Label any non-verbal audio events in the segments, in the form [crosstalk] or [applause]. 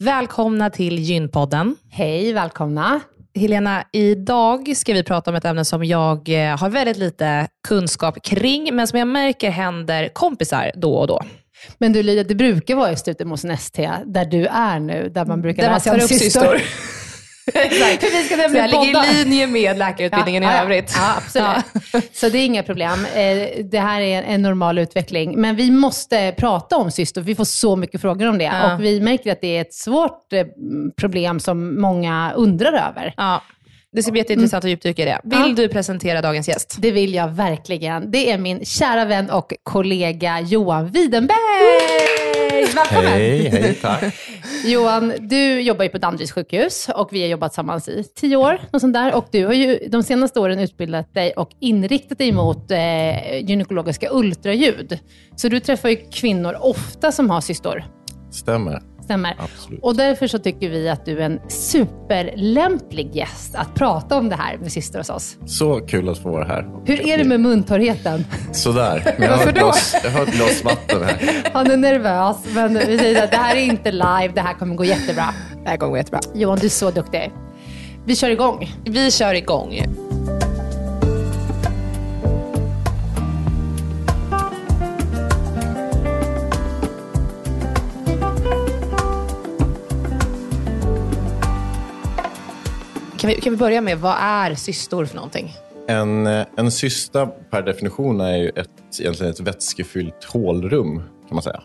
Välkomna till Gynpodden. Hej, välkomna. Helena, idag ska vi prata om ett ämne som jag eh, har väldigt lite kunskap kring, men som jag märker händer kompisar då och då. Men du Lydia, det brukar vara just ute hos ST, där du är nu, där man brukar Där man läsa tar om upp cystor. [laughs] Exakt. För vi ska Så jag ligger podda. i linje med läkarutbildningen i övrigt. Ja, absolut. [laughs] Så det är inga problem. Eh, Det här är en normal utveckling. Men vi måste prata om cystor. Vi får så mycket frågor om det. Ja. Och vi märker att det är ett svårt eh, problem som många undrar över. Ja, det ska bli jätteintressant att djupdyka i det. Vill Ja. du presentera dagens gäst? Det vill jag verkligen. Det är min kära vän och kollega Johan Widenberg. Välkommen! Hej, hej, tack. [laughs] Johan, du jobbar ju på Danderyds sjukhus och vi har jobbat tillsammans i tio år. Och, sånt där. och du har ju de senaste åren utbildat dig och inriktat dig mot eh, gynekologiska ultraljud. Så du träffar ju kvinnor ofta som har cystor. Stämmer. Stämmer. Absolut. Och därför så tycker vi att du är en superlämplig gäst att prata om det här med cystor hos oss. Så kul att få vara här. Hur är det med muntorrheten? Sådär. Men [laughs] jag har ett glas, jag har ett glas vatten här. Han är nervös, men vi säger att det här är inte live, det här kommer gå jättebra. Det här kommer gå jättebra. Johan, du är så duktig. Vi kör igång. Vi kör igång. Kan vi, kan vi börja med, vad är cystor för någonting? En, eh, en cysta per definition är ju ett, egentligen ett vätskefyllt hålrum, kan man säga.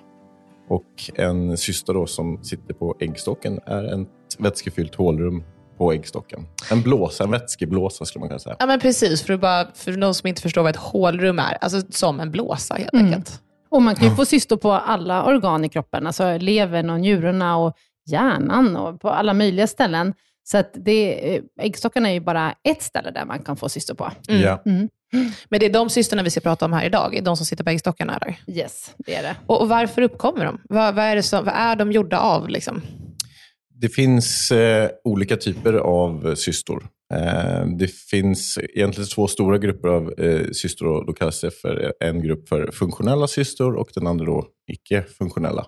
Och en cysta då som sitter på äggstocken är ett vätskefyllt hålrum på äggstocken. En blåsa, en vätskeblåsa skulle man kunna säga. Ja men precis, för, bara, för de som inte förstår vad ett hålrum är. Alltså som en blåsa helt enkelt. Och man kan ju få cystor på alla organ i kroppen, alltså levern och njurarna och hjärnan och på alla möjliga ställen. Så att det, eh, äggstockarna är ju bara ett ställe där man kan få cystor på. Ja. Men det är de cystorna vi ska prata om här idag, de som sitter på äggstockarna. Eller? Yes, det är det. Och, och varför uppkommer de? Vad, vad, är det som, vad är de gjorda av? Liksom? Det finns eh, olika typer av cystor. Eh, det finns egentligen två stora grupper av eh, cystor. Och då kallas det för en grupp för funktionella cystor och den andra då icke-funktionella.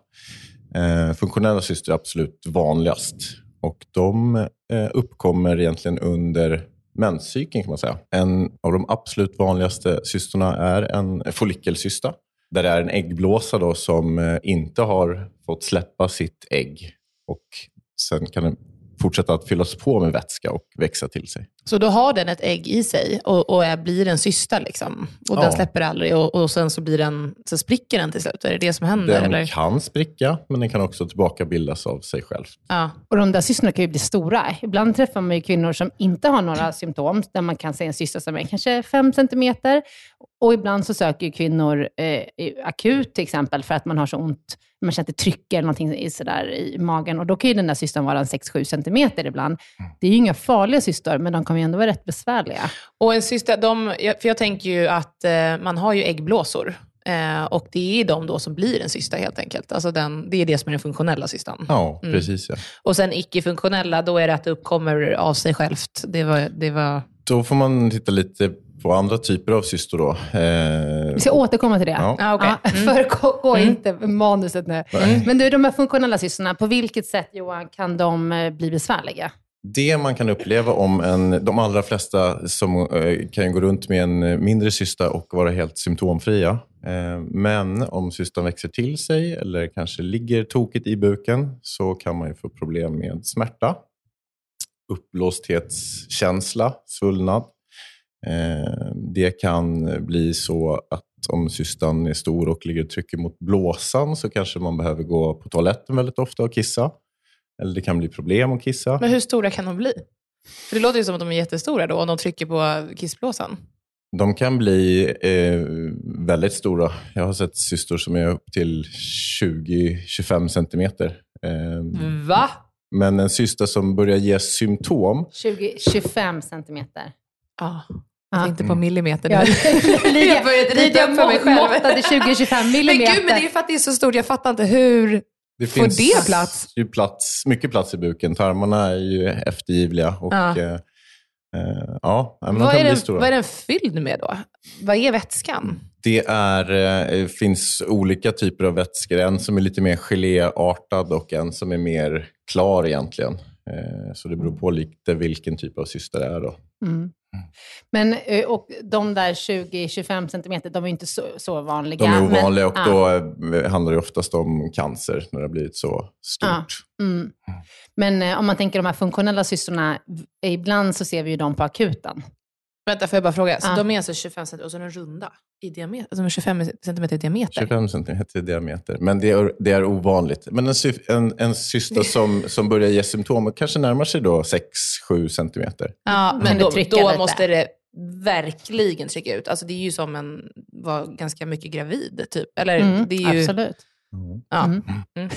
Eh, funktionella cystor är absolut vanligast. Och de eh, uppkommer egentligen under menscykeln kan man säga. En av de absolut vanligaste cystorna är en follikelcysta. Där det är en äggblåsa då som eh, inte har fått släppa sitt ägg. Och sen kan den fortsätta att fyllas på med vätska och växa till sig. Så då har den ett ägg i sig och, och är, blir en cysta. Liksom. Och Ja. den släpper aldrig och, och sen så, blir den, så spricker den till slut. Är det det som händer? Den eller? kan spricka, men den kan också tillbakabildas av sig själv. Ja. Och de där cystorna kan ju bli stora. Ibland träffar man ju kvinnor som inte har några symptom, där man kan se en cysta som är kanske 5 centimeter. Och ibland så söker ju kvinnor eh, akut till exempel för att man har så ont, man känner att det trycker någonting i, sådär, i magen. Och då kan ju den där cystan vara en 6-7 centimeter ibland. Det är ju inga farliga cystor, men de kan ju ändå vara rätt besvärliga. Och en cysta, de, jag- för jag tänker ju att eh, man har ju äggblåsor. Eh, och det är de då som blir en cysta helt enkelt. Alltså den, det är det som är den funktionella cystan. Ja, precis. Ja. Och sen icke-funktionella, då är det att det uppkommer av sig självt. Det var, det var, Då får man titta lite på andra typer av cystor då. Eh, Vi ska återkomma till det. Ja. Ja, okej. Ja, Föregå inte manuset nu. Nej. Men du, de här funktionella cystorna, på vilket sätt Johan kan de eh, bli besvärliga? Det man kan uppleva om en, de allra flesta som eh, kan gå runt med en eh, mindre cysta och vara helt symptomfria. Eh, men om cystan växer till sig eller kanske ligger tokigt i buken så kan man ju få problem med smärta, uppblåsthetskänsla, svullnad. Eh, Det kan bli så att om cystan är stor och ligger och trycker mot blåsan så kanske man behöver gå på toaletten väldigt ofta och kissa. Eller det kan bli problem att kissa. Men hur stora kan de bli? För det låter ju som att de är jättestora då, om de trycker på kissblåsan. De kan bli eh, väldigt stora. Jag har sett cystor som är upp till 20-25 centimeter. Eh, Va? Men en cysta som börjar ge symptom, 20-25 centimeter. Ja. Ja. Jag tänkte på millimeter. Ja, [laughs] jag [laughs] började rita upp för mig själv. måttade 20-25 Men millimeter. gud, men det är ju för att det är så stort. Jag fattar inte hur... det Får finns det plats? Ju plats, mycket plats i buken. Tarmarna är ju eftergivliga. Och, Ja. eh, eh, ja, men Vad är, den, stora. vad är den fylld med då? Vad är vätskan? Det är, eh, finns olika typer av vätskor. En som är lite mer geléartad och en som är mer klar egentligen. Eh, Så det beror på lite vilken typ av cysta det är. Då. Mm. Men eh, och de där 20-25 centimeter, de är inte så, så vanliga. De är men- ovanliga och ja. då eh, handlar det oftast om cancer när det har blivit så stort. Ja. Mm. Men om man tänker de här funktionella cystorna, v- ibland så ser vi ju dem på akuten. Vänta, får jag bara fråga? Så Ja. de är alltså 25 cm och så är de runda i diameter? Alltså de är 25 cm i diameter? 25 centimeter i diameter. Men det är, det är ovanligt. Men en, en, en cysta som, som börjar ge symptom kanske närmar sig då 6-7 centimeter. Ja, Kan men då, då måste det verkligen trycka ut. Alltså det är ju som en, var ganska mycket gravid, typ. Eller Mm, det är ju... Absolut. Ja. Mm. Mm.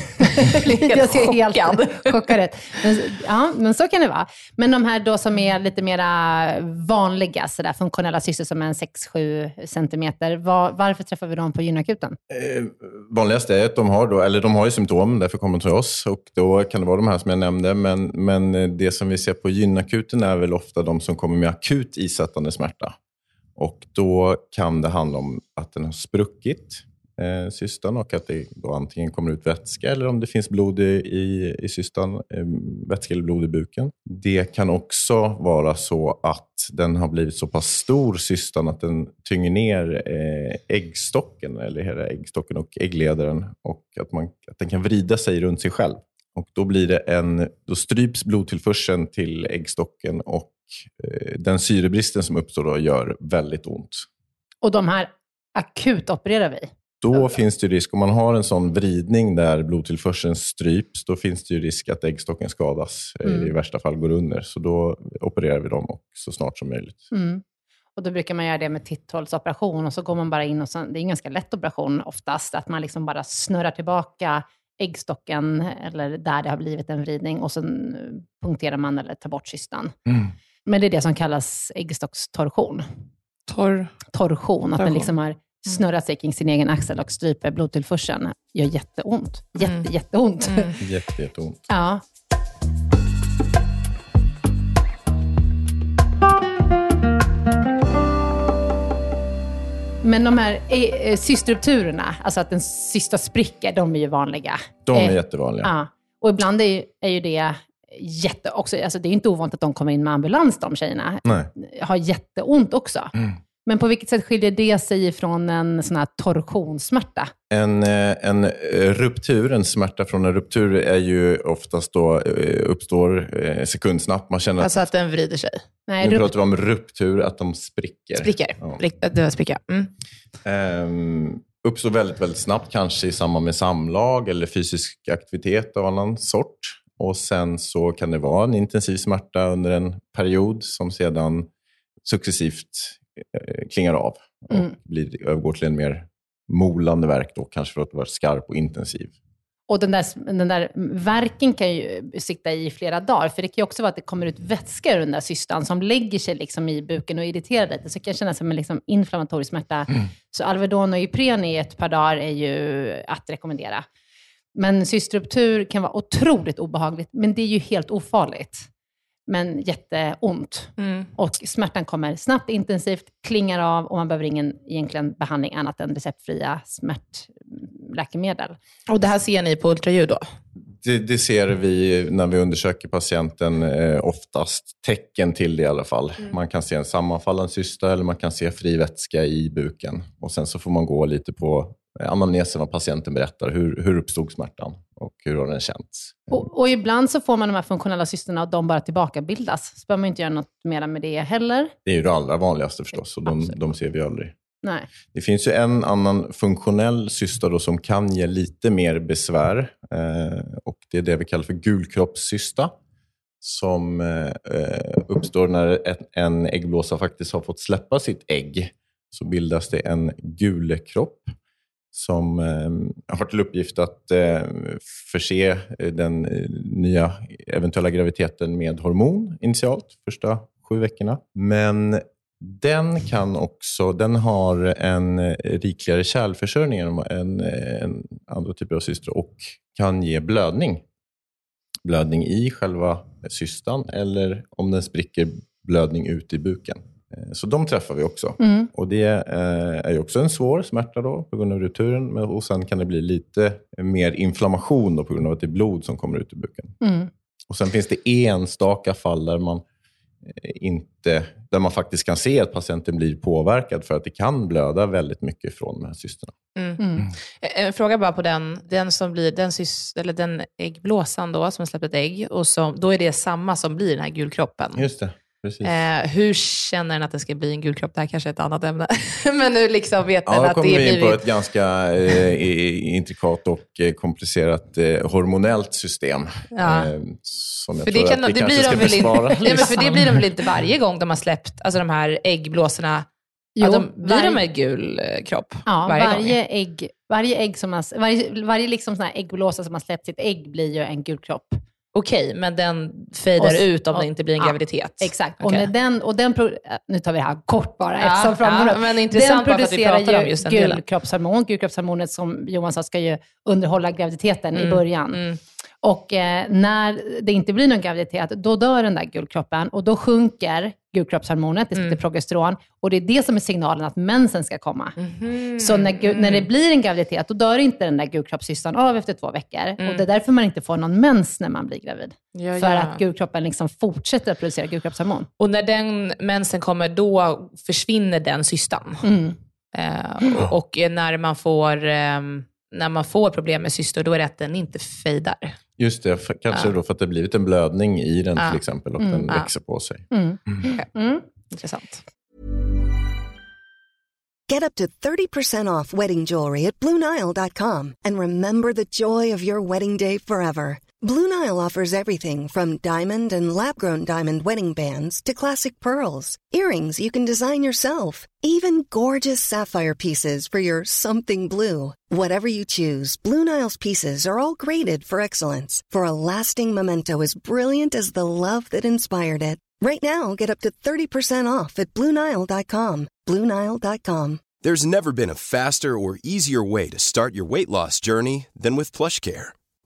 [laughs] Jag ser [laughs] helt chockad. chockad ut. Men, ja, men så kan det vara. Men de här då som är lite mera vanliga, så där, funktionella cystor som är en 6-7 centimeter, var, varför träffar vi dem på gynakuten? Eh, vanligast är att de har, då, eller de har ju symptom, därför kommer de till oss. Och då kan det vara de här som jag nämnde. Men, men eh, det som vi ser på gynakuten är väl ofta de som kommer med akut isättande smärta. Och då kan det handla om att den har spruckit, eh, cystan, och att det då antingen kommer ut vätska eller om det finns blod i, i, i cystan, eh, vätska eller blod i buken. Det kan också vara så att den har blivit så pass stor, cystan, att den tynger ner eh, äggstocken, eller hela äggstocken och äggledaren, och att, man, att den kan vrida sig runt sig själv. Och då, blir det en, då stryps blodtillförseln till äggstocken och eh, den syrebristen som uppstår då gör väldigt ont. Och de här akut opererar vi. Då finns det ju risk, om man har en sån vridning där blodtillförseln stryps, då finns det ju risk att äggstocken skadas, eller Mm. i värsta fall går under. Så då opererar vi dem och så snart som möjligt. Mm. Och då brukar man göra det med titthålsoperation och så går man bara in och så, det är en ganska lätt operation oftast, att man liksom bara snurrar tillbaka äggstocken eller där det har blivit en vridning och sen eh, punkterar man eller tar bort cystan. Men det är det som kallas äggstockstorsion. Torr. Torsion, att den liksom har snurrat sig kring sin egen axel och stryper blodtillförseln. gör jätteont. Jätte, Mm. Jätteont. Mm. Jätte, jätteont. Ja. Men de här eh, eh, alltså att en cysta spricker, de är ju vanliga. De är Eh, jättevanliga. Ja. Och ibland är ju, är ju det jätte... Också, alltså det är inte ovanligt att de kommer in med ambulans, de tjejerna. Nej. Har jätteont också. Mm. Men på vilket sätt skiljer det sig från en sån här torsionssmärta? En, eh, en eh, ruptur, en smärta från en ruptur, är ju oftast då, eh, uppstår sekundsnabbt. Man känner Alltså att den vrider sig. Nej, nu pratar vi om ruptur, att de spricker. Spricker. Ja. Det var spricka. Mm. Ehm, uppstår väldigt, väldigt snabbt, kanske i samband med samlag eller fysisk aktivitet av annan sort. Och sen så kan det vara en intensiv smärta under en period som sedan successivt klingar av och Mm. blir, övergår till en mer molande verk då, kanske för att vara skarp och intensiv. Och den där, den där verken kan ju sitta i flera dagar, för det kan ju också vara att det kommer ut vätska ur den där cystan som lägger sig liksom i buken och irriterar lite. Så det kan kännas som en liksom inflammatorisk smärta. Så Alvedon och Ipren i ett par dagar är ju att rekommendera. Men cystruptur kan vara otroligt obehagligt, men det är ju helt ofarligt. Men jätteont. Mm. Och smärtan kommer snabbt, intensivt, klingar av och man behöver ingen egentligen behandling annat än receptfria smärtläkemedel. Och det här ser ni på ultraljud då? Det, det ser vi när vi undersöker patienten eh, oftast tecken till det i alla fall. Man kan se en sammanfallande cysta eller man kan se fri vätska i buken. Och Sen så får man gå lite på anamnesen vad patienten berättar. Hur, hur uppstod smärtan hur har den känts? Och, och ibland så får man de här funktionella cysterna och de bara tillbakabildas. Så behöver man inte göra något mer med det heller. Det är ju det allra vanligaste förstås och de, de ser vi aldrig. Nej. Det finns ju en annan funktionell cysta då som kan ge lite mer besvär. Eh, och Det är det vi kallar för gulkroppscysta. Som eh, eh, uppstår när ett, en äggblåsa faktiskt har fått släppa sitt ägg. Så bildas det en gulekropp som eh, har till uppgift att ehm, eh, förse den eh, nya eventuella graviditeten med hormon initialt, första sju veckorna. Men den kan också, den har en eh, rikligare kärlförsörjning än än, eh, än andra typer av cystor och kan ge blödning. Blödning i själva cystan eller om den spricker, blödning ut i buken. Eh, Så de träffar vi också. Mm. Och Det eh, är ju också en svår smärta då, på grund av rupturen. Men, och sen kan det bli lite mer inflammation då, på grund av att det är blod som kommer ut i buken. Mm. Och Sen finns det enstaka fall där man, eh, inte, där man faktiskt kan se att patienten blir påverkad för att det kan blöda väldigt mycket från de här cysterna. Mm. Eh, En fråga bara på den, den som blir, den, sys, eller den äggblåsan då, som har släppt ett ägg, och som, då är det samma som blir den här gulkroppen. Just det. Eh, hur känner den att det ska bli en gulkropp? Det här kanske är ett annat ämne. [laughs] Men hur liksom vet den Ja, då att kommer det vi in på blir... ett ganska eh, intrikat och eh, komplicerat eh, hormonellt system. Ja. Eh, som jag För tror det, kan, att vi det kanske blir ska de väl inte, besvara. Nej, [laughs] men för det blir de väl inte varje gång de har släppt alltså de här äggblåsorna? Jo, ja, de, blir varje- de en gul eh, kropp Ja, varje, varje, gång? ägg, varje, ägg som har, varje, varje liksom sån här äggblåsa som har släppt sitt ägg blir ju en gul kropp. Okej, men den fejdar Och ut om och- det inte blir en ja, graviditet? Exakt. Och, Okej. när den, och den, äh, nu tar vi det här kort bara, Ja, eftersom framgår ja, men intressant den producerar om ju just gulkroppshormon. Gulkroppshormonet som Johan sa ska ju underhålla graviditeten i Mm, början. mm. Och eh, när det inte blir någon graviditet, då dör den där gulkroppen och då sjunker gulkroppshormonet, det heter Mm. progesteron, och det är det som är signalen att mensen ska komma. Mhm. Så när, när det blir en graviditet, då dör inte den där gulkroppscystan av efter två veckor. Och det är därför man inte får någon mens när man blir gravid. Mm. Ja, För ja. att gulkroppen liksom fortsätter att producera gulkroppshormon. Och när den mensen kommer, då försvinner den cystan. Mm. Eh, och, och när man får ehm, när man får problem med cystor, då är det att den inte fejdar. Just det, för, kanske Ja. då för att det blivit en blödning i den Ja. till exempel och Mm. den Ja. växer på sig. Mm. Mm. Intressant. Get up to 30% off wedding jewelry at BlueNile.com and remember the joy of your wedding day forever. Blue Nile offers everything from diamond and lab grown diamond wedding bands to classic pearls, earrings you can design yourself, even gorgeous sapphire pieces for your something blue. Whatever you choose, Blue Nile's pieces are all graded for excellence for a lasting memento as brilliant as the love that inspired it. Right now, get up to 30% off at BlueNile.com. BlueNile.com. There's never been a faster or easier way to start your weight loss journey than with PlushCare.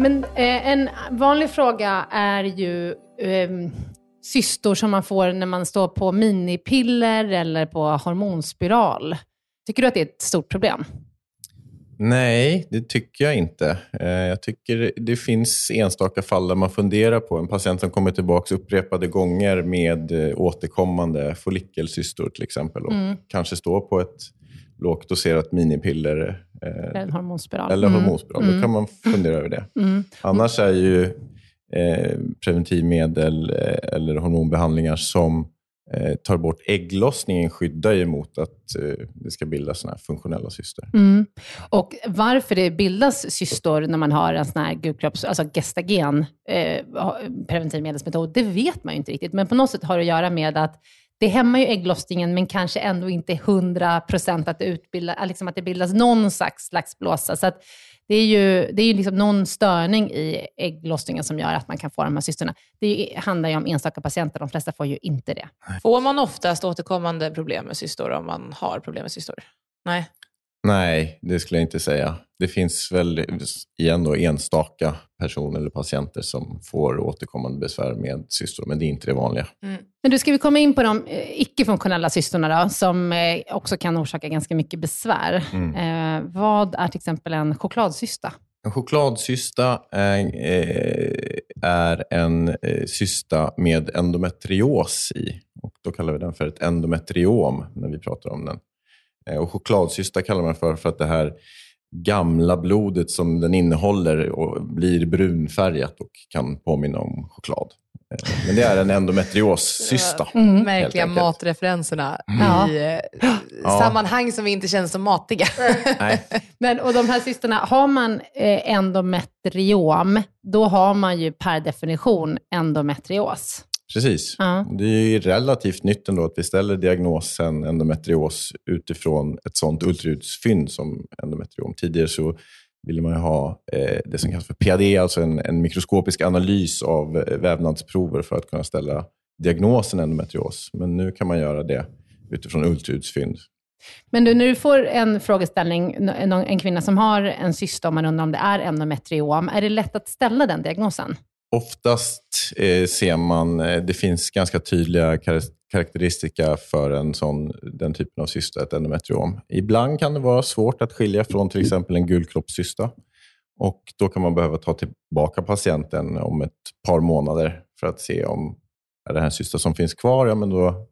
Men eh, en vanlig fråga är ju eh, cystor som man får när man står på minipiller eller på hormonspiral. Tycker du att det är ett stort problem? Nej, det tycker jag inte. Eh, Jag tycker det finns enstaka fall där man funderar på en patient som kommer tillbaka upprepade gånger med eh, återkommande follikelcystor till exempel och Mm. kanske står på ett lågt doserat minipiller Eller en hormonspiral? eller Mm. hormonspiral. Då kan man fundera över det. Mm. Annars är ju eh, preventivmedel eh, eller hormonbehandlingar som eh, tar bort ägglossningen skyddar ju mot att eh, det ska bildas såna här funktionella cystor. Mm. Och varför det bildas cystor när man har en sån här gulkropps, alltså gestagen eh, preventivmedelsmetod, det vet man ju inte riktigt. Men på något sätt har det att göra med att det hämmar ju ägglossningen, men kanske ändå inte 100 procent att, det utbildar, liksom att det bildas någon slags, slags blåsa. Så att det är ju, det är ju liksom någon störning i ägglossningen som gör att man kan få de här cystorna. Det handlar ju om enstaka patienter, de flesta får ju inte det. Får man oftast återkommande problem med cystor om man har problem med cystor? Nej. Nej, det skulle jag inte säga. Det finns väl igen då enstaka personer eller patienter som får återkommande besvär med cystor, men det är inte det vanliga. Mm. Men du, ska vi komma in på de eh, icke-funktionella cystorna då, som eh, också kan orsaka ganska mycket besvär. Mm. Eh, vad är till exempel en chokladcysta? En chokladcysta är, är en cysta med endometrios i. Och då kallar vi den för ett endometriom när vi pratar om den. Och chokladcysta kallar man för, för att det här gamla blodet som den innehåller och blir brunfärgat och kan påminna om choklad. Eh, men det är en endometrioscysta. Mm. Märkliga matreferenserna mm. i eh, ja. sammanhang som inte känns så matiga. [laughs] Nej. Men, och de här cystorna, har man eh, endometriom, då har man ju per definition endometrios. Precis. Ja. Det är relativt nytt ändå att vi ställer diagnosen endometrios utifrån ett sånt ultraljudsfynd som endometriom. Tidigare så ville man ha eh, det som kallas för PAD, alltså en, en, mikroskopisk analys av eh, vävnadsprover för att kunna ställa diagnosen endometrios. Men nu kan man göra det utifrån ultraljudsfynd. Men du, när du får en frågeställning, en, en kvinna som har en cysta och man undrar om det är endometriom, är det lätt att ställa den diagnosen? Oftast eh, ser man, eh, det finns ganska tydliga kar karaktäristika för en sån, den typen av cysta, ett endometriom. Ibland kan det vara svårt att skilja från till exempel en gulkroppscysta. Och då kan man behöva ta tillbaka patienten om ett par månader för att se om är det här en cysta som finns kvar, ja men då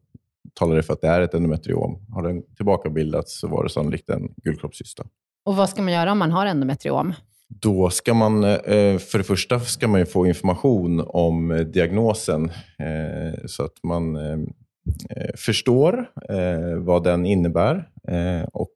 talar det för att det är ett endometriom. Har den tillbakabildats så var det sannolikt en gulkroppscysta. Och vad ska man göra om man har endometriom? Då ska man, eh, för det första ska man få information om diagnosen eh, så att man eh, förstår vad den innebär. Och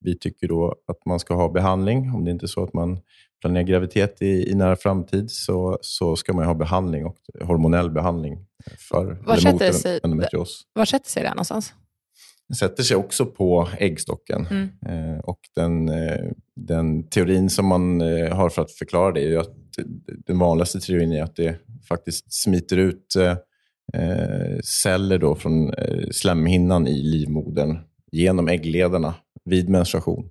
vi tycker då att man ska ha behandling. Om det inte är så att man planerar graviditet i, i nära framtid så, så ska man ha behandling och hormonell behandling för var eller mot sig, endometrios. Var sätter sig det någonstans? Sätter sig också på äggstocken. Mm. Eh, och den, eh, den teorin som man eh, har för att förklara det är att den vanligaste teorin är att det faktiskt smiter ut celler då från slemhinnan i livmodern genom äggledarna vid menstruation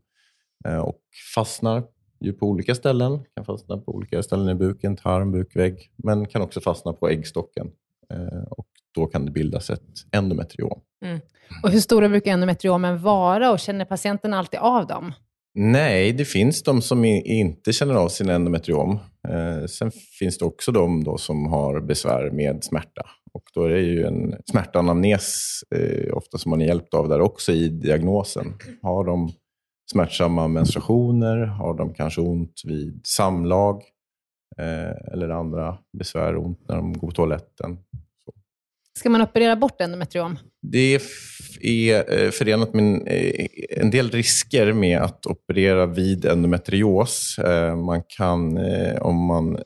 och fastnar ju på olika ställen. Kan fastna på olika ställen i buken, tarm, bukvägg, men kan också fastna på äggstocken. Och då kan det bildas ett endometriom. Mm. Och hur stora brukar endometriomen vara och känner patienten alltid av dem? Nej, det finns de som inte känner av sin endometriom. Eh, sen finns det också de då som har besvär med smärta. Och då är det ju en smärtanamnes eh, ofta som man är hjälpt av där också i diagnosen. Har de smärtsamma menstruationer? Har de kanske ont vid samlag? Eh, eller andra besvär, ont när de går på toaletten? Ska man operera bort endometriom? Det är eh, förenat med eh, en del risker med att operera vid endometrios. Eh, man kan, om man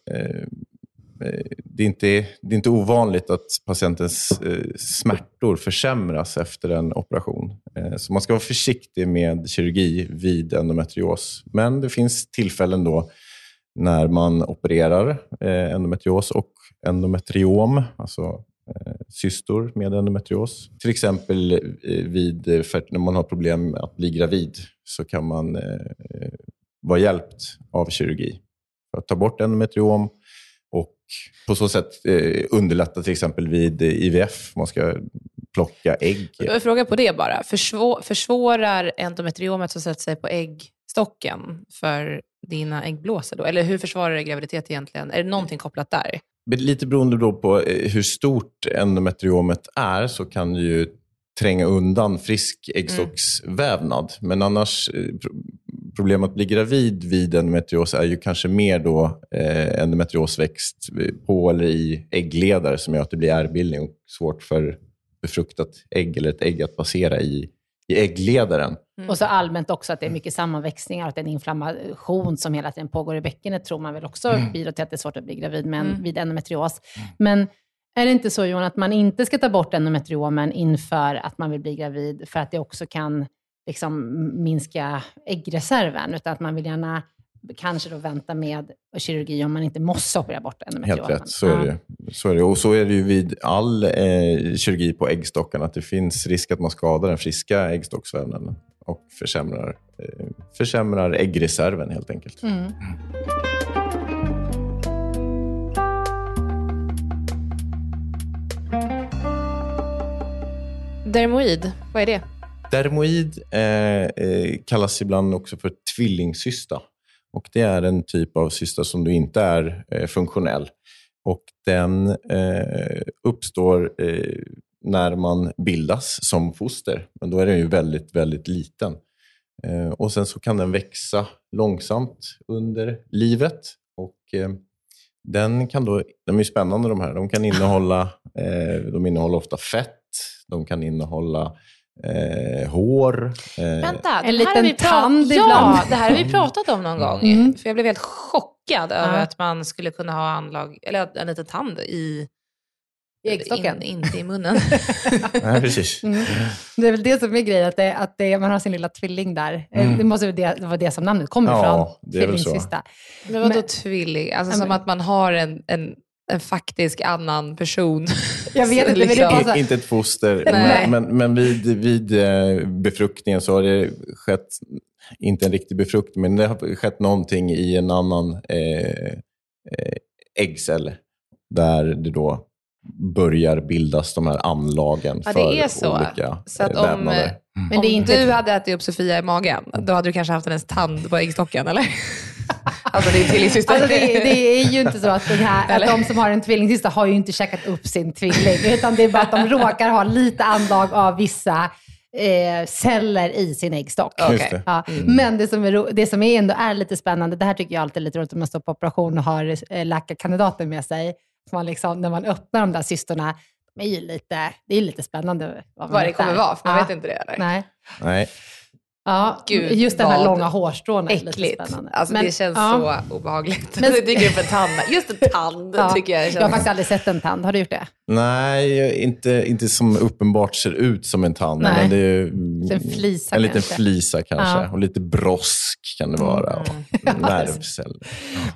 det är, inte, det är inte ovanligt att patientens smärtor försämras efter en operation. Så man ska vara försiktig med kirurgi vid endometrios. Men det finns tillfällen då när man opererar endometrios och endometriom, alltså Eh, cystor med endometrios. Till exempel eh, vid, eh, när man har problem med att bli gravid så kan man vara hjälpt av kirurgi för att ta bort endometriom och på så sätt underlätta till exempel vid IVF. Man ska plocka ägg. Jag fråga på det bara. Försvårar endometriomet som sätter sig på äggstocken för dina äggblåsor? Då? Eller hur försvarar det graviditet egentligen? Är det någonting kopplat där? Lite beroende då på eh, hur stort endometriomet är så kan ju tränga undan frisk äggstocksvävnad. Mm. Men annars, eh, problemet att bli gravid vid endometrios är ju kanske mer då eh, endometriosväxt på eller i äggledare som gör att det blir ärrbildning och svårt för befruktat ägg eller ett ägg att passera i, i äggledaren. Och så allmänt också att det är mycket sammanväxningar och att det är en inflammation som hela tiden pågår i bäckenet tror man väl också bidrar till att det är svårt att bli gravid med, Mm. vid endometrios. Men är det inte så Johan, att man inte ska ta bort endometriomen inför att man vill bli gravid för att det också kan liksom, minska äggreserven, utan att man vill gärna kanske då vänta med kirurgi om man inte måste operera bort endometriomen? Helt rätt, så är, det. så är det. Och så är det ju vid all eh, kirurgi på äggstockarna, att det finns risk att man skadar den friska äggstocksvävnaden och försämrar, eh, försämrar äggreserven helt enkelt. Mm. Dermoid, vad är det? Dermoid eh, eh, kallas ibland också för tvillingcysta. Och det är en typ av cysta som du inte är eh, funktionell. Och den eh, uppstår eh, när man bildas som foster. Men då är den ju väldigt, väldigt liten. Eh, och Sen så kan den växa långsamt under livet. Och eh, den kan då, de är spännande de här. De kan innehålla, eh, de innehåller ofta fett, de kan innehålla eh, hår. Eh, Vänta, En liten har vi pra- tand Ja, ibland. det här har vi pratat om någon gång. Mm. För jag blev helt chockad över Ja. att man skulle kunna ha anlag, eller en liten tand i... I äggstocken? In, inte i munnen. [laughs] Nej, precis. Mm. Det är väl det som är grejen, att, det, att det, man har sin lilla tvilling där. Eh, Mm. Det måste vara det, som namnet kommer Ja, ifrån. det är väl så. Men vadå tvilling? Alltså Ja, som att man har en, en, en faktisk annan person. Jag vet [laughs] inte, men det Liksom. så Inte ett foster, Nej. men, men, men vid, vid eh, befruktningen så har det skett, inte en riktig befruktning, men det har skett någonting i en annan eh, eh, äggcell där det då börjar bildas de här anlagen Ja, det för är så. olika Så att eh, om, vävnader. eh, Men Om det är inte du hade ätit upp Sofia i magen, då hade du kanske haft hennes tand på äggstocken, eller? Alltså din tvillingsyster. Alltså det, det är ju inte så att, den här, att de som har en tvillingsyster har ju inte käkat upp sin tvilling, utan det är bara att de råkar ha lite anlag av vissa eh, celler i sin äggstock. Det. Ja. Men det som, är, det som är ändå är lite spännande, det här tycker jag alltid är lite roligt om man står på operation och har eh, läkarkandidaten med sig. Man liksom, när man öppnar de där cystorna, de är ju lite, det är lite spännande. Vad, Vad det kommer vara, för man Ja. vet inte det. Eller? Nej. Nej. Ja, Gud, just den här långa hårstrån är lite Äckligt. spännande. Alltså, Men- det känns ja. så obehagligt. Men- det dyker upp en tand. Just en tand Ja. tycker jag Jag har känns... faktiskt aldrig sett en tand. Har du gjort det? Nej, inte, inte som uppenbart ser ut som en tand. Nej. Men det är, En flisa En liten kanske. flisa kanske. Ja. Och lite brosk kan det vara. Och [laughs] nervceller.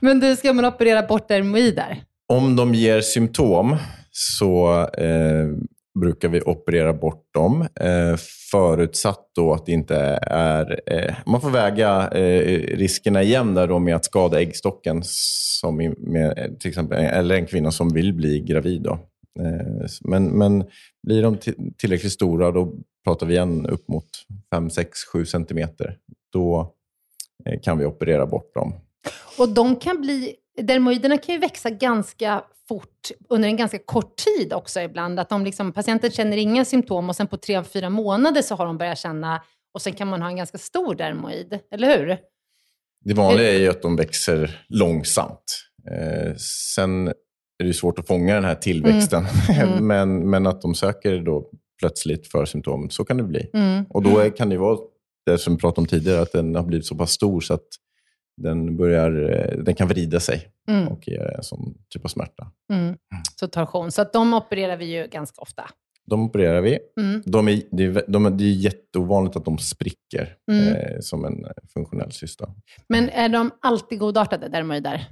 Men du, ska man operera bort dermoider? Om de ger symptom så eh, brukar vi operera bort dem. Eh, förutsatt då att det inte är... Eh, man får väga eh, riskerna igen där då med att skada äggstocken, som i, med, till exempel, eller en kvinna som vill bli gravid. Då. Eh, men, men blir de tillräckligt stora, då pratar vi igen upp mot 5, 6, 7 centimeter. Då eh, kan vi operera bort dem. Och de kan bli, dermoiderna kan ju växa ganska fort under en ganska kort tid också ibland. Att de liksom, patienten känner inga symptom och sen på tre, fyra månader så har de börjat känna och sen kan man ha en ganska stor dermoid, eller hur? Det vanliga är ju att de växer långsamt. Eh, sen är det svårt att fånga den här tillväxten. Mm. [laughs] men, men att de söker då plötsligt för symptom, så kan det bli. Mm. Och då är, kan det ju vara det som vi pratade om tidigare, att den har blivit så pass stor så att den, börjar, eh, den kan vrida sig Mm. och ge en sån typ av smärta. Mm. Så torsion. Så att de opererar vi ju ganska ofta. De opererar vi. Mm. De är, det, är, de, är- det är jätteovanligt att de spricker Mm. eh, som en funktionell cysta. Men är de alltid godartade dermoider?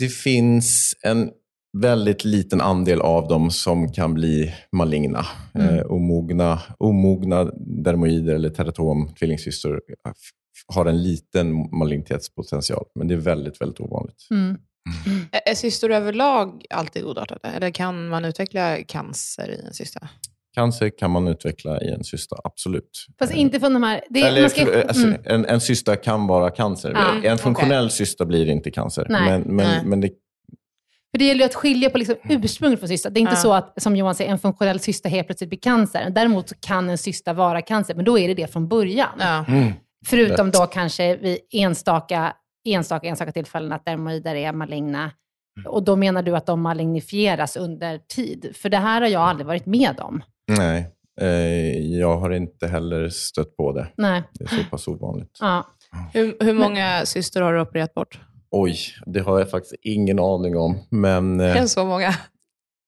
Det finns en väldigt liten andel av dem som kan bli maligna. Mm. Eh, omogna, omogna dermoider eller teratom, tvillingcystor, har en liten malignitetspotential. Men det är väldigt, väldigt ovanligt. Mm. Är cystor överlag alltid godartade? Eller kan man utveckla cancer i en cysta? Cancer kan man utveckla i en cysta, absolut. Fast inte från de här... Det, Eller, man ska, alltså, mm. en, en cysta kan vara cancer. Ja, en funktionell cysta blir inte cancer. Nej. Men, men, Nej. men det, För det gäller ju att skilja på liksom ursprunget från cysta. Det är inte Ja. så att, som Johan säger, en funktionell cysta helt plötsligt blir cancer. Däremot så kan en cysta vara cancer, men då är det det från början. Ja. Förutom Rätt. då kanske vid enstaka, enstaka, enstaka tillfällen att dermoider är maligna. Och då menar du att de malignifieras under tid? För det här har jag aldrig varit med om. Nej, eh, jag har inte heller stött på det. Nej. Det är så pass ovanligt. Ja. Hur, hur många cystor har du opererat bort? Oj, det har jag faktiskt ingen aning om. Men eh, så många?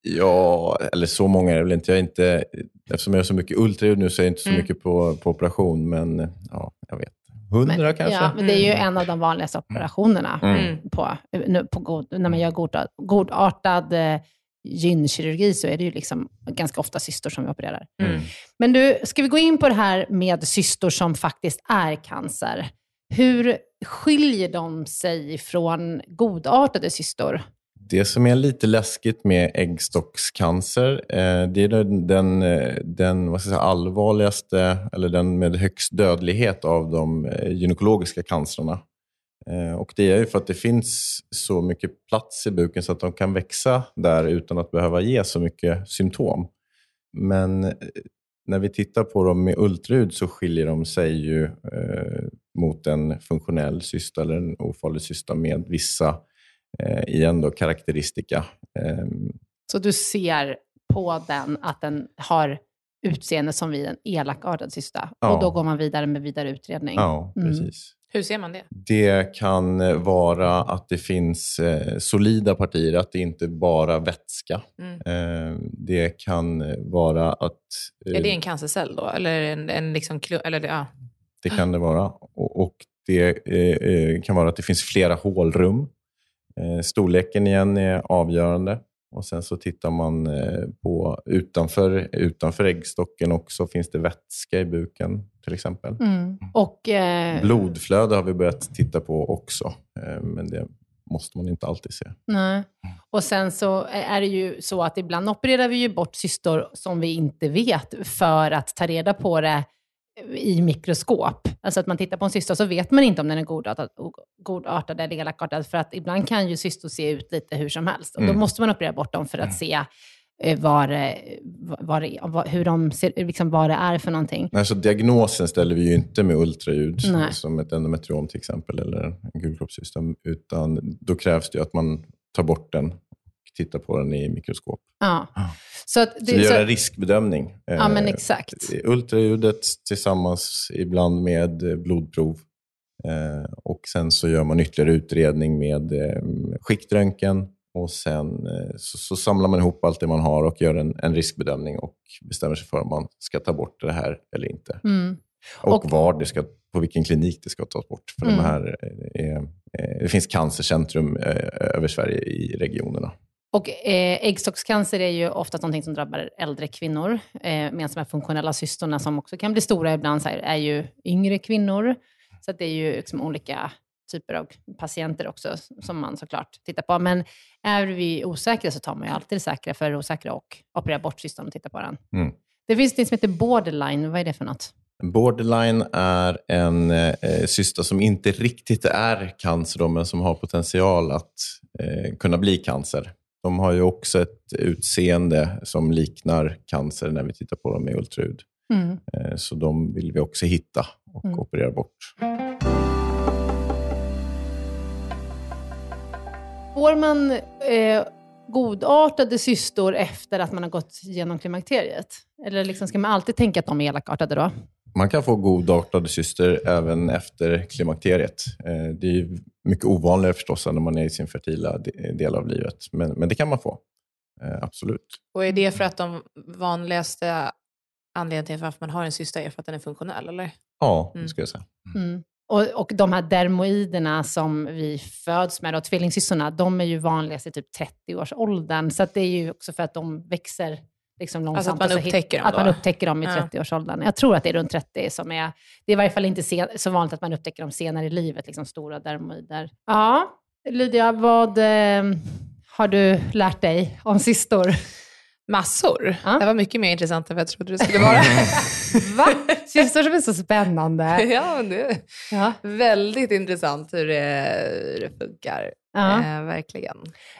Ja, eller så många är det väl inte. Jag är inte eftersom jag har så mycket ultraljud nu så är jag inte så Mm. mycket på, på operation. Men ja, jag vet. Hundra Men, kanske? Ja, men det är ju en av de vanligaste operationerna Mm. på, nu, på god, när man gör godartad, godartad eh, gynkirurgi så är det ju liksom ganska ofta cystor som vi opererar. Mm. Men du, ska vi gå in på det här med cystor som faktiskt är cancer? Hur skiljer de sig från godartade cystor? Det som är lite läskigt med äggstockscancer, eh, det är den, eh, den, vad ska jag säga, allvarligaste, eller den med högst dödlighet av de eh, gynekologiska cancerna. Och det är ju för att det finns så mycket plats i buken så att de kan växa där utan att behöva ge så mycket symptom. Men när vi tittar på dem med ultraljud så skiljer de sig ju eh, mot en funktionell cysta eller en ofarlig cysta med vissa igen då, karaktäristika. Ehm, Så du ser på den att den har utseende som vid en elakartad cysta. Ja. Och då går man vidare med vidare utredning. ja, Mm. precis. Hur ser man det? Det kan eh, vara att det finns eh, solida partier, att det inte bara vätska. Mm. Eh, det kan eh, vara att... eh, Är det en cancercell då? Eller en, en liksom klu- eller, det- ja. Det kan det vara. Och, och det eh, eh, kan vara att det finns flera hålrum. Eh, storleken igen är avgörande. Och Sen så tittar man eh, på utanför, utanför äggstocken också. Finns det vätska i buken till exempel? Mm. Och, eh, Blodflöde har vi börjat titta på också. Eh, men det måste man inte alltid se. nej. och sen så är det ju så att ibland opererar vi ju bort cystor som vi inte vet för att ta reda på det i mikroskop. Alltså att man tittar på en cysta så vet man inte om den är godartad, godartad eller elakartad. För att ibland kan ju cystor se ut lite hur som helst. Och då Mm. måste man operera bort dem för att se eh, vad, det- vad, det- vad, hur de ser, liksom vad det är för någonting. Nej, så diagnosen ställer vi ju inte med ultraljud, Nej. som ett endometriom till exempel, eller en gulkroppscysta, utan då krävs det att man tar bort den och tittar på den i mikroskop. Ja. Så, att Så det, vi gör så, en riskbedömning. ja, men Eh, exakt. Ultraljudet tillsammans ibland med eh, blodprov. Eh, och sen så gör man ytterligare utredning med skiktröntgen. Och sen så, så samlar man ihop allt det man har och gör en, en riskbedömning och bestämmer sig för om man ska ta bort det här eller inte. Mm. Och, Och- var det ska, på vilken klinik det ska tas bort. För Mm. de här är, eh, det finns cancercentrum över Sverige i regionerna. Och eh, äggstockscancer är ju ofta någonting som drabbar äldre kvinnor. Eh, medan de här funktionella cystorna som också kan bli stora ibland här, är ju yngre kvinnor. Så det är ju liksom olika typer av patienter också som man såklart tittar på. Men är vi osäkra så tar man ju alltid det säkra för det osäkra och opererar bort cystorn och tittar på den. Mm. Det finns det som heter borderline. Vad är det för något? Borderline är en eh, cysta som inte riktigt är cancer, då, men som har potential att eh, kunna bli cancer. De har ju också ett utseende som liknar cancer när vi tittar på dem med ultraljud. Mm. Eh, så de vill vi också hitta och Mm. operera bort. Får man eh, godartade cystor efter att man har gått igenom klimakteriet? Eller liksom ska man alltid tänka att de är elakartade då? Man kan få godartade cyster även efter klimakteriet. Eh, det är ju mycket ovanligare förstås än när man är i sin fertila de- del av livet. Men, men det kan man få. Eh, absolut. Och är det för att de vanligaste anledningarna till varför man har en cysta är för att den är funktionell? Eller? Ja, det Mm. ska jag säga. Mm. Och, och de här dermoiderna som vi föds med, då, tvillingsystorna, de är ju vanligast i typ 30-årsåldern. Så att det är ju också för att de växer liksom långsamt. Alltså att man upptäcker dem Att man upptäcker dem i Ja. 30-årsåldern. Jag tror att det är runt 30 som är... Det är i varje fall inte sen, så vanligt att man upptäcker dem senare i livet, liksom stora dermoider. Ja, Lydia, vad eh, har du lärt dig om cystor? Massor. Ja. Det var mycket mer intressant än vad jag trodde det skulle vara. [laughs] Va? Cystor som är så spännande. [laughs] ja, det är Ja. väldigt intressant hur det, hur det funkar. Ja. Eh, verkligen.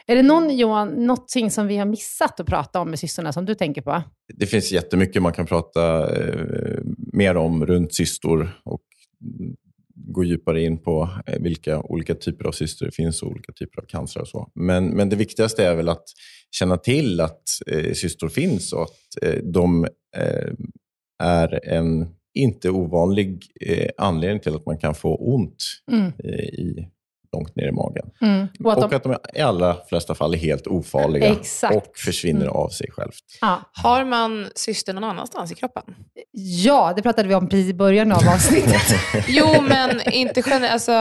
Är det någon, Johan, någonting som vi har missat att prata om med systrarna som du tänker på? Det finns jättemycket man kan prata eh, mer om runt cystor. Och gå djupare in på eh, vilka olika typer av cystor det finns och olika typer av cancer och så. Men, men det viktigaste är väl att känna till att eh, cystor finns och att eh, de eh, är en inte ovanlig eh, anledning till att man kan få ont Mm. eh, i, långt ner i magen. Mm. Och att Och de, att de i allra flesta fall är helt ofarliga Exakt. och försvinner av sig självt. ja. Har man cyster någon annanstans i kroppen? ja, det pratade vi om precis i början av avsnittet. [laughs] Jo, men inte generellt. Alltså,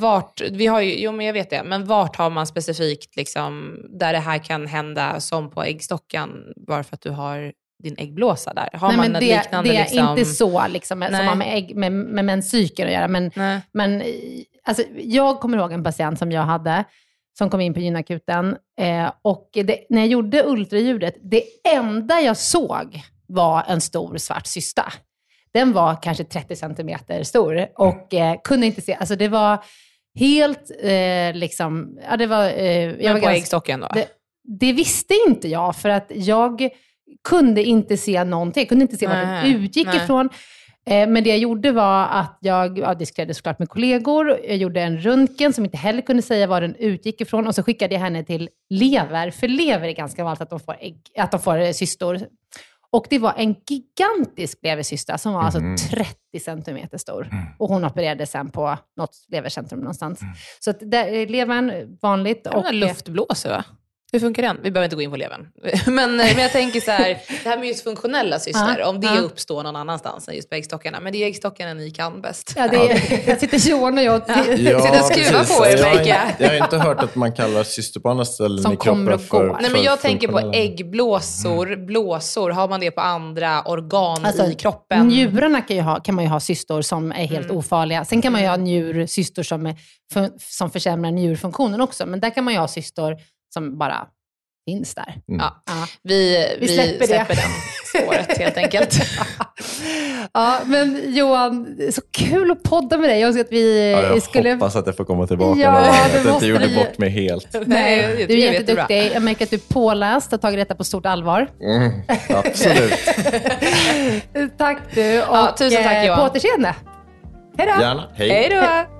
vart, vi har ju, jo, men jag vet det. Men vart har man specifikt liksom, där det här kan hända, som på äggstockan, bara för att du har din äggblåsa där? Har Nej, man men det, liknande det är liksom... inte så liksom, som har med, ägg, med, med menscykeln att göra. Men, Nej. men alltså, jag kommer ihåg en patient som jag hade, som kom in på gynakuten. Eh, och det, när jag gjorde ultraljudet, det enda jag såg var en stor svart cysta. Den var kanske 30 centimeter stor och eh, kunde inte se, alltså det var helt eh, liksom, ja det var... Eh, jag Men var på ganska- äggstocken då? det, det visste inte jag, för att jag kunde inte se någonting. Jag kunde inte se vad den utgick nej. ifrån. Eh, Men det jag gjorde var att jag ja, diskuterade såklart med kollegor. Jag gjorde en röntgen som inte heller kunde säga var den utgick ifrån. Och så skickade jag henne till lever, för lever är ganska vanligt att de får, ägg, att de får eh, cystor. Och det var en gigantisk levercysta som var Mhm. alltså 30 centimeter stor. Mm. Och hon opererade sen på något levercentrum någonstans. Så att där, levern, vanligt. Och Och, en luftblåsa, va? Hur funkar den? Vi behöver inte gå in på levern. [laughs] Men, men jag tänker så här, det här med just funktionella cyster, Ja, om det ja. uppstår någon annanstans än just på äggstockarna. Men det är äggstockarna ni kan bäst. Ja, det är, [laughs] jag sitter Johan och jag Ja. [laughs] Sitter och skruvar på er, jag, jag. har inte hört att man kallar cyster på andra ställen Som i kroppen kommer och för. Nej, men jag tänker på äggblåsor, blåsor. Har man det på andra organ Alltså, i kroppen? Njurarna kan, ju ha, kan man ju ha cystor som är helt Mm. ofarliga. Sen kan man ju ha njurcystor som, är, som försämrar njurfunktionen också. Men där kan man ju ha cystor som bara finns där. Ja. Ja. Vi, vi, Vi släpper, släpper det. den spåret helt enkelt. [laughs] ja, men Johan, så kul att podda med dig. Jag att vi Ja, jag skulle... hoppas att jag får komma tillbaka Ja, någon gång. Att jag inte gjorde du- bort mig helt. Nej, jag du är jätteduktig. Jag märker att du är påläst och tagit detta på stort allvar. Mm, absolut. [laughs] tack du. Och, Ja, tusen tack, eh, Johan. På återseende. Hej då. Gärna. Hej. Hej då!